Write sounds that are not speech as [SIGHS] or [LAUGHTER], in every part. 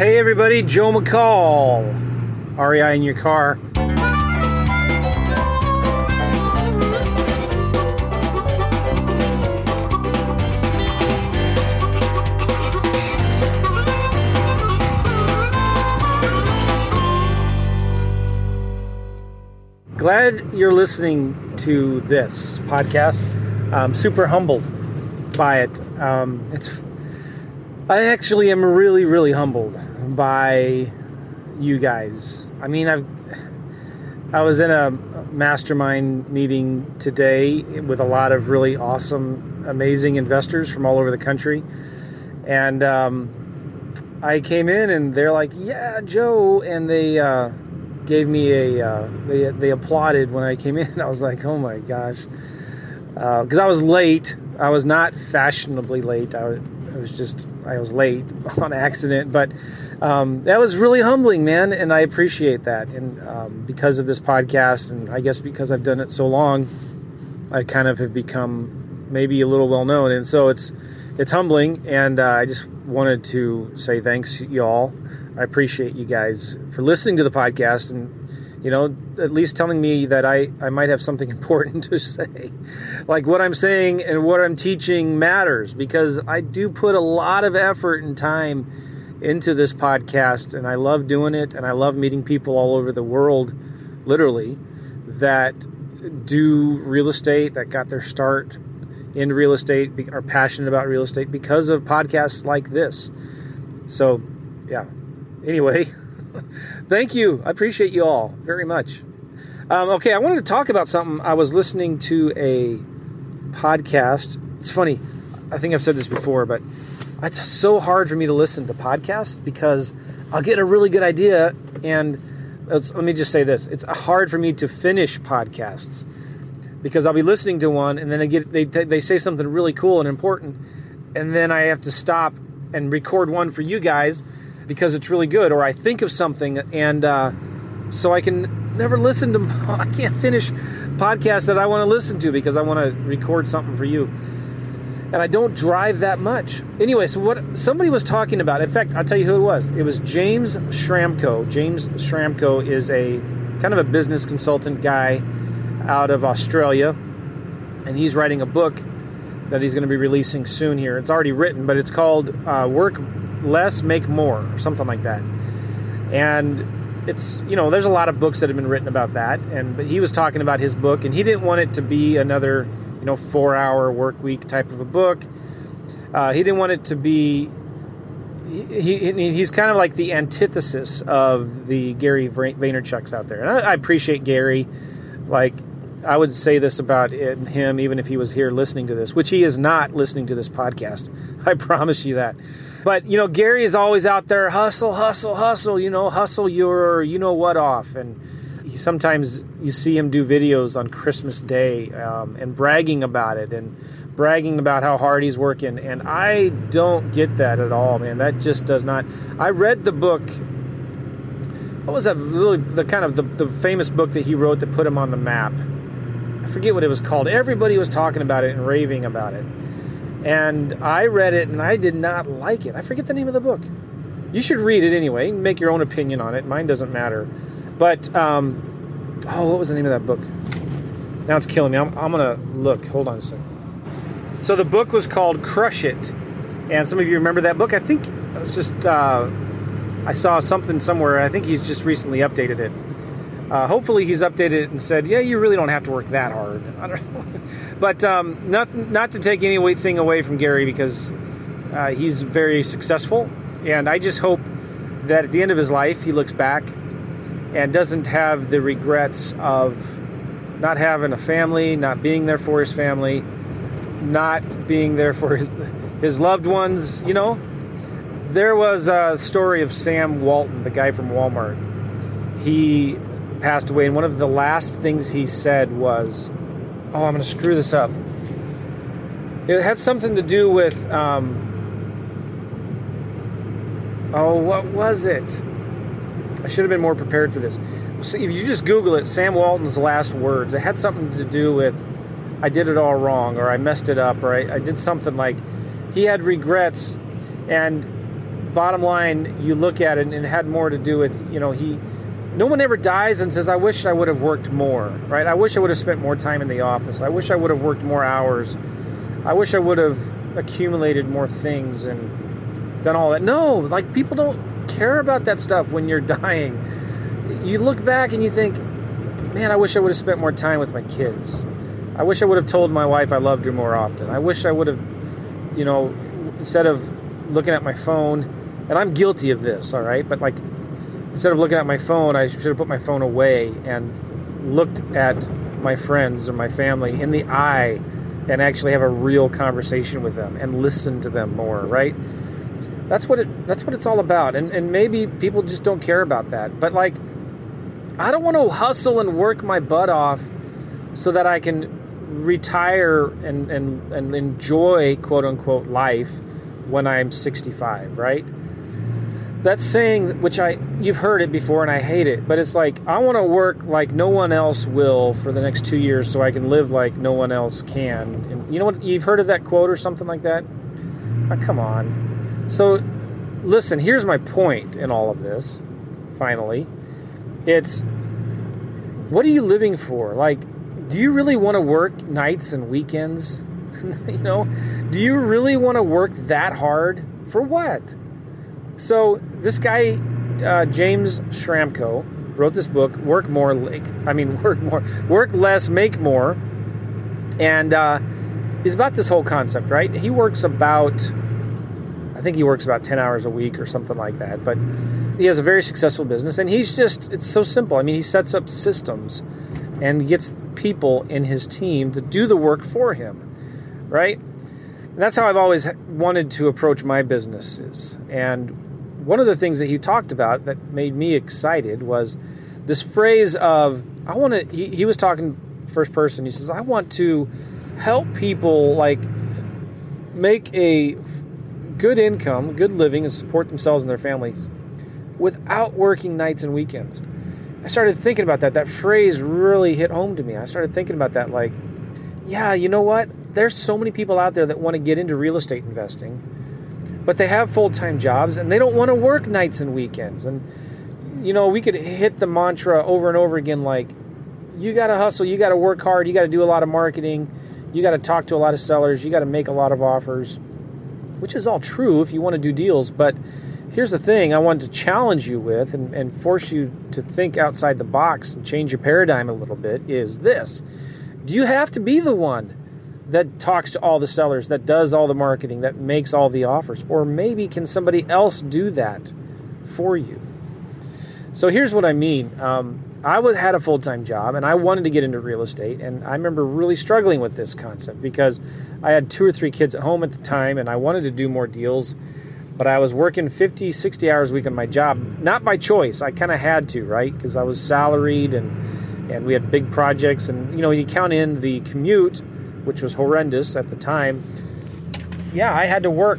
Hey everybody, Joe McCall. REI in your car. Glad you're listening to this podcast. I'm super humbled by it. Um, it's I actually am really, really humbled by you guys. I mean, I've I was in a mastermind meeting today with a lot of really awesome, amazing investors from all over the country, and um, I came in and they're like, "Yeah, Joe," and they uh, gave me a uh, they they applauded when I came in. [LAUGHS] I was like, "Oh my gosh," because uh, I was late. I was not fashionably late. I was, I was just I was late [LAUGHS] on accident, but um, that was really humbling, man, and I appreciate that. And um, because of this podcast, and I guess because I've done it so long, I kind of have become maybe a little well known, and so it's it's humbling. And uh, I just wanted to say thanks, y'all. I appreciate you guys for listening to the podcast and you know, at least telling me that I, I might have something [LAUGHS] important to say. like what I'm saying and what I'm teaching matters because I do put a lot of effort and time into this podcast and I love doing it and I love meeting people all over the world, literally, that do real estate, that got their start in real estate, are passionate about real estate because of podcasts like this. So, yeah. Anyway. [LAUGHS] Thank you. I appreciate you all very much. Um, okay, I wanted to talk about something. I was listening to a podcast. It's funny. I think I've said this before, but it's so hard for me to listen to podcasts because I'll get a really good idea, and let me just say this: it's hard for me to finish podcasts because I'll be listening to one, and then they get they they say something really cool and important, and then I have to stop and record one for you guys because it's really good, or I think of something and uh, so I can never listen to. [LAUGHS] I can't finish podcasts that I want to listen to because I want to record something for you, and I don't drive that much. Anyway, so what somebody was talking about. In fact, I'll tell you who it was. It was James Schramko. James Schramko is a kind of a business consultant guy out of Australia, and he's writing a book that he's going to be releasing soon here. It's already written, but it's called uh, Work less, make more, or something like that. And it's you know there's a lot of books that have been written about that, and but he was talking about his book, and he didn't want it to be another you know four hour work week type of a book. Uh, he didn't want it to be. He, he, he's kind of like the antithesis of the Gary Vaynerchuk's out there, and I, I appreciate Gary. Like I would say this about him, even if he was here listening to this, which he is not listening to this podcast. [LAUGHS] I promise you that. But you know, Gary is always out there, hustle, hustle, hustle. You know, hustle your, you know what, off. And he, sometimes you see him do videos on Christmas Day um, and bragging about it and bragging about how hard he's working. And I don't get that at all, man. That just does not. I read the book. What was that? Really, the kind of the, the famous book that he wrote that put him on the map. I forget what it was called. Everybody was talking about it and raving about it. And I read it and I did not like it. I forget the name of the book. You should read it anyway. Make your own opinion on it. Mine doesn't matter. But, um, oh, what was the name of that book? Now it's killing me. I'm, I'm to look. Hold on a second. So the book was called Crush It. And some of you remember that book. I think it was just, uh, I saw something somewhere. I think he's just recently updated it. Uh, hopefully, he's updated it and said, "Yeah, you really don't have to work that hard." [LAUGHS] but um, not not to take anything away from Gary because uh, he's very successful, and I just hope that at the end of his life, he looks back and doesn't have the regrets of not having a family, not being there for his family, not being there for [LAUGHS] his loved ones. You know, there was a story of Sam Walton, the guy from Walmart. He passed away, and one of the last things he said was, "Oh, I'm going to screw this up." It had something to do with, um, oh, what was it? Should have been more prepared for this. So if you just Google it, Sam Walton's last words, it had something to do with, "I did it all wrong," or "I messed it up," or "I, I did something like." He had regrets, and bottom line, you look at it, and it had more to do with, you know, he. No one ever dies and says, I wish I would have worked more, right? I wish I would have spent more time in the office. I wish I would have worked more hours. I wish I would have accumulated more things and done all that. No, like people don't care about that stuff when you're dying. You look back and you think, man, I wish I would have spent more time with my kids. I wish I would have told my wife I loved her more often. I wish I would have, you know, instead of looking at my phone, and I'm guilty of this, all right, but like instead of looking at my phone, I should have put my phone away and looked at my friends or my family in the eye and actually have a real conversation with them and listen to them more, right? That's what it that's what it's all about. And and maybe people just don't care about that. But like I don't want to hustle and work my butt off so that I can retire and, and, and enjoy quote unquote life when I'm 65, right? That saying, which I you've heard it before and I hate it, but it's like I want to work like no one else will for the next two years so I can live like no one else can. And you know what? You've heard of that quote or something like that? Oh, come on. So, listen. Here's my point in all of this. Finally, it's what are you living for? Like, do you really want to work nights and weekends? [LAUGHS] you know, do you really want to work that hard for what? So this guy, uh, James Schramko, wrote this book, Work More, like I mean, [LAUGHS] work more, work less, make more, and uh, he's about this whole concept, right? He works about, I think he works about ten hours a week or something like that, but he has a very successful business, and he's just, it's so simple. I mean, he sets up systems and gets people in his team to do the work for him, right? And that's how I've always wanted to approach my businesses. And one of the things that he talked about that made me excited was this phrase of, I want to, he, he was talking first person. He says, I want to help people like make a good income, good living, and support themselves and their families without working nights and weekends. I started thinking about that. That phrase really hit home to me. I started thinking about that like, yeah, you know what? There's so many people out there that want to get into real estate investing, but they have full time jobs and they don't want to work nights and weekends. And, you know, we could hit the mantra over and over again like, you got to hustle, you got to work hard, you got to do a lot of marketing, you got to talk to a lot of sellers, you got to make a lot of offers, which is all true if you want to do deals, but here's the thing I wanted to challenge you with and, and force you to think outside the box and change your paradigm a little bit is this. Do you have to be the one that talks to all the sellers, that does all the marketing, that makes all the offers? Or maybe can somebody else do that for you? So here's what I mean. Um, I was, had a full time job and I wanted to get into real estate. And I remember really struggling with this concept because I had two or three kids at home at the time and I wanted to do more deals but I was working 50, 60 hours a week on my job, not by choice. I kind of had to, right? Because I was salaried and and we had big projects, and you know, you count in the commute, which was horrendous at the time. Yeah, I had to work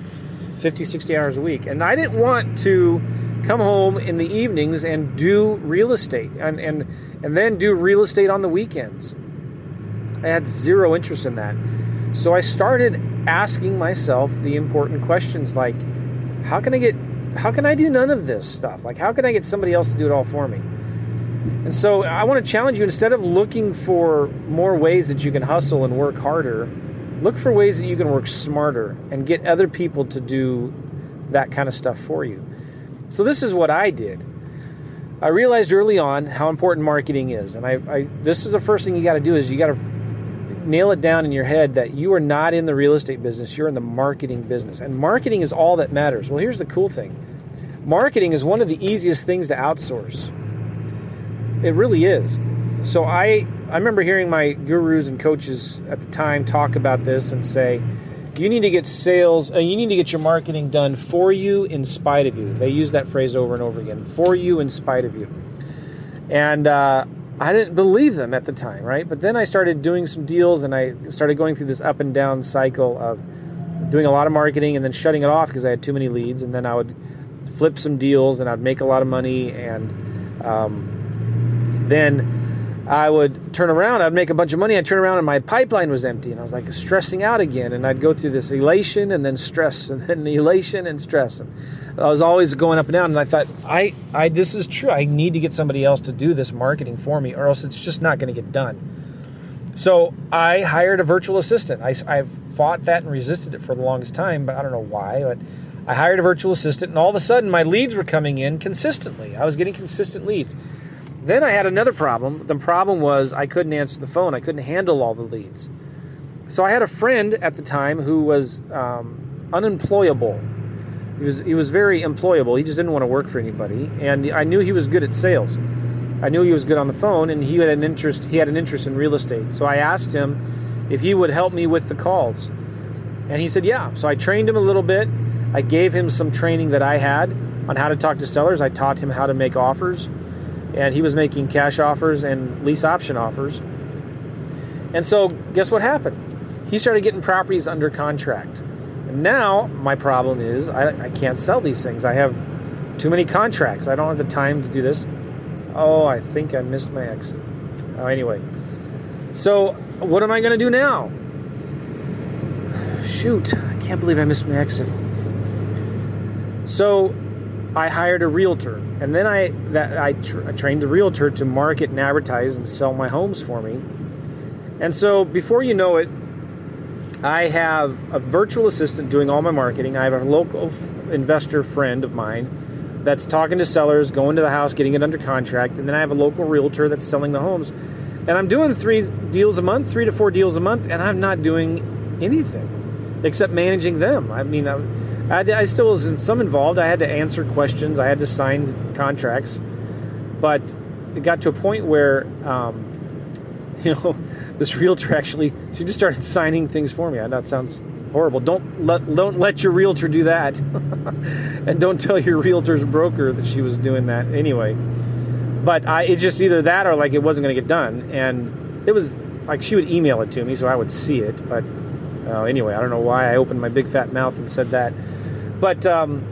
50, 60 hours a week, and I didn't want to come home in the evenings and do real estate and and and then do real estate on the weekends. I had zero interest in that. So I started asking myself the important questions like how can I get how can I do none of this stuff? Like how can I get somebody else to do it all for me? And so I want to challenge you instead of looking for more ways that you can hustle and work harder, look for ways that you can work smarter and get other people to do that kind of stuff for you. So this is what I did. I realized early on how important marketing is, and I, I this is the first thing you got to do is you got to nail it down in your head that you are not in the real estate business, you're in the marketing business. And marketing is all that matters. Well, here's the cool thing marketing is one of the easiest things to outsource. It really is. So I I remember hearing my gurus and coaches at the time talk about this and say, you need to get sales, uh, you need to get your marketing done for you in spite of you. They use that phrase over and over again for you in spite of you. And uh, I didn't believe them at the time, right? But then I started doing some deals and I started going through this up and down cycle of doing a lot of marketing and then shutting it off because I had too many leads. And then I would flip some deals and I'd make a lot of money. And um, then I would turn around, I'd make a bunch of money, I'd turn around and my pipeline was empty. And I was like stressing out again. And I'd go through this elation and then stress [LAUGHS] and then elation and stress. And I was always going up and down. And I thought, I, I this is true. I need to get somebody else to do this marketing for me, or else it's just not going to get done. So I hired a virtual assistant. I, I've fought that and resisted it for the longest time, but I don't know why. But I hired a virtual assistant, and all of a sudden my leads were coming in consistently. I was getting consistent leads. Then I had another problem. The problem was I couldn't answer the phone. I couldn't handle all the leads. So I had a friend at the time who was um, unemployable. He was he was very employable. He just didn't want to work for anybody, and I knew he was good at sales. I knew he was good on the phone, and he had an interest. He had an interest in real estate. So I asked him if he would help me with the calls, and he said yeah. So I trained him a little bit. I gave him some training that I had on how to talk to sellers. I taught him how to make offers and he was making cash offers and lease option offers. And so, guess what happened? He started getting properties under contract. And now, my problem is I, I can't sell these things. I have too many contracts. I don't have the time to do this. Oh, I think I missed my exit. Oh, anyway. So, what am I going to do now? [SIGHS] Shoot, I can't believe I missed my exit. So, I hired a realtor, and then I that I, tra- I, trained the realtor to market and advertise and sell my homes for me. And so before you know it, I have a virtual assistant doing all my marketing. I have a local f- investor friend of mine that's talking to sellers, going to the house, getting it under contract, and then I have a local realtor that's selling the homes. And I'm doing three deals a month, three to four deals a month, and I'm not doing anything except managing them. I mean. I'm, I, I still was some involved. I had to answer questions. I had to sign contracts, but it got to a point where, um, [LAUGHS] you know, this realtor actually she just started signing things for me. I know it sounds horrible. Don't let don't let your realtor do that, [LAUGHS] and don't tell your realtor's broker that she was doing that anyway. But I, it's just either that or like it wasn't going to get done, and it was like she would email it to me so I would see it. But uh, anyway, I don't know why I opened my big fat mouth and said that. But um,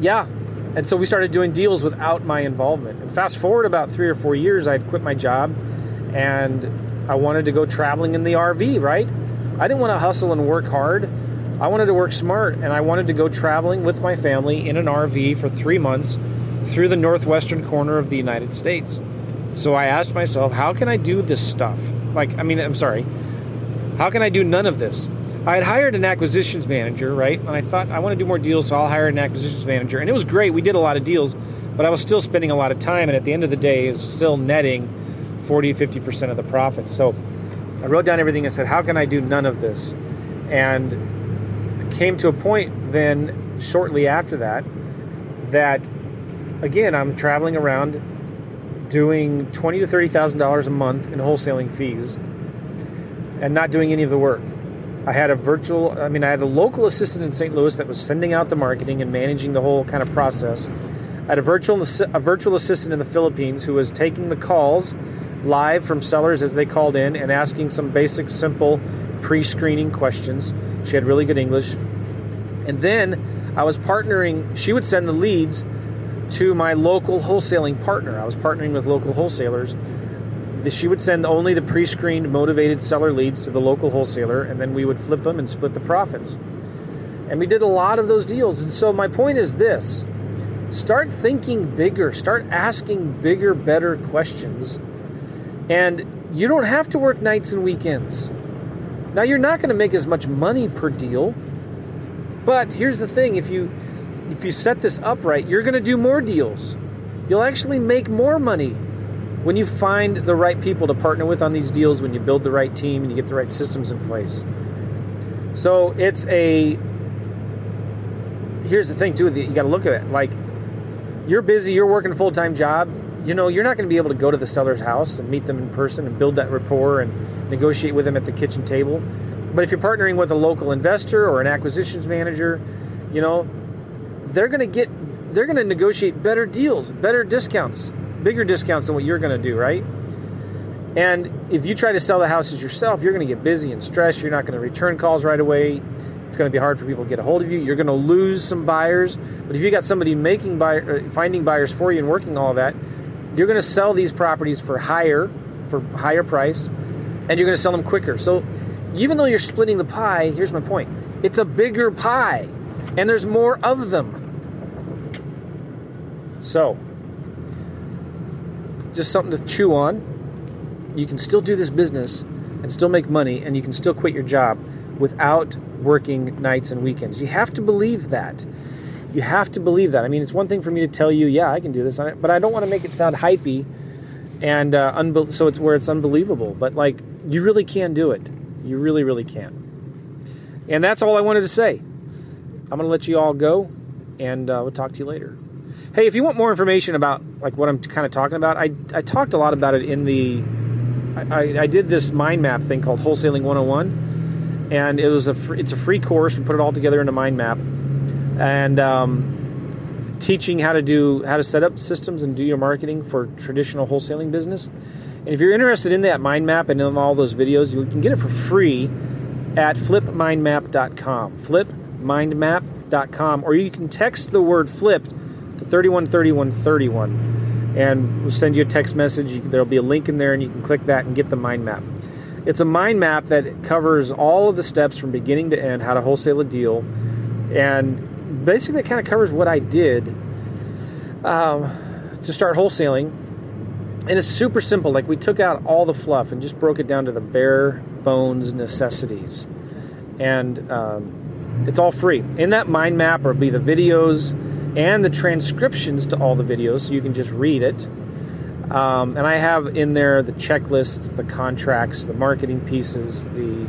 yeah, and so we started doing deals without my involvement. And fast forward about three or four years, I'd quit my job and I wanted to go traveling in the RV, right? I didn't want to hustle and work hard. I wanted to work smart and I wanted to go traveling with my family in an RV for three months through the northwestern corner of the United States. So I asked myself, how can I do this stuff? Like, I mean, I'm sorry, how can I do none of this? I had hired an acquisitions manager, right? And I thought I want to do more deals, so I'll hire an acquisitions manager. And it was great. We did a lot of deals, but I was still spending a lot of time. And at the end of the day, is still netting 40, 50% of the profits. So I wrote down everything and said, how can I do none of this? And came to a point then shortly after that that again I'm traveling around doing twenty to thirty thousand dollars a month in wholesaling fees and not doing any of the work. I had a virtual, I mean, I had a local assistant in St. Louis that was sending out the marketing and managing the whole kind of process. I had a virtual, a virtual assistant in the Philippines who was taking the calls live from sellers as they called in and asking some basic, simple pre screening questions. She had really good English. And then I was partnering, she would send the leads to my local wholesaling partner. I was partnering with local wholesalers she would send only the pre-screened motivated seller leads to the local wholesaler and then we would flip them and split the profits. And we did a lot of those deals. And so my point is this. Start thinking bigger. Start asking bigger better questions. And you don't have to work nights and weekends. Now you're not going to make as much money per deal. But here's the thing. If you if you set this up right you're going to do more deals. You'll actually make more money when you find the right people to partner with on these deals, when you build the right team and you get the right systems in place. So it's a. Here's the thing, too, you got to look at it. Like, you're busy, you're working a full time job. You know, you're not going to be able to go to the seller's house and meet them in person and build that rapport and negotiate with them at the kitchen table. But if you're partnering with a local investor or an acquisitions manager, you know, they're going to get, they're going to negotiate better deals, better discounts bigger discounts than what you're going to do, right? And if you try to sell the houses yourself, you're going to get busy and stressed. You're not going to return calls right away. It's going to be hard for people to get a hold of you. You're going to lose some buyers. But if you got somebody making buyer, uh, finding buyers for you and working all that, you're going to sell these properties for higher, for higher price, and you're going to sell them quicker. So even though you're splitting the pie, here's my point: it's a bigger pie, and there's more of them. So, just something to chew on. You can still do this business and still make money, and you can still quit your job without working nights and weekends. You have to believe that. You have to believe that. I mean, it's one thing for me to tell you, yeah, I can do this, on it, but I don't want to make it sound hypey, and uh, unbe- so it's where it's unbelievable. But like, you really can do it. You really, really can. And that's all I wanted to say. I'm going to let you all go, and uh, we'll talk to you later. Hey, if you want more information about like what I'm kind of talking about, I, I talked a lot about it in the I, I did this mind map thing called Wholesaling 101, and it was a free, it's a free course. We put it all together in a mind map, and um, teaching how to do how to set up systems and do your marketing for traditional wholesaling business. And if you're interested in that mind map and in all those videos, you can get it for free at flipmindmap.com. Flipmindmap.com, or you can text the word flipped to 313131 and we'll send you a text message. there'll be a link in there, and you can click that and get the mind map. It's a mind map that covers all of the steps from beginning to end, how to wholesale a deal, and basically it kind of covers what I did um, to start wholesaling. And it's super simple. Like we took out all the fluff and just broke it down to the bare bones necessities, and um, it's all free. In that mind map will be the videos and the transcriptions to all the videos so you can just read it. Um, and I have in there the checklists, the contracts, the marketing pieces, the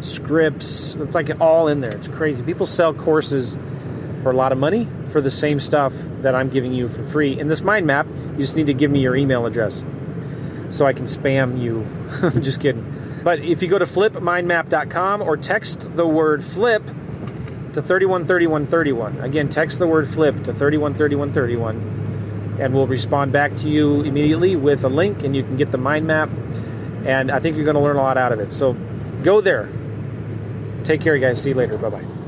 scripts. It's like all in there. It's crazy. People sell courses for a lot of money for the same stuff that I'm giving you for free. In this mind map, you just need to give me your email address so I can spam you. [LAUGHS] I'm just kidding. But if you go to flipmindmap.com or text the word flip to 313131. Again, text the word flip to 313131 and we'll respond back to you immediately with a link and you can get the mind map. And I think you're going to learn a lot out of it. So go there. Take care, guys. See you later. Bye bye.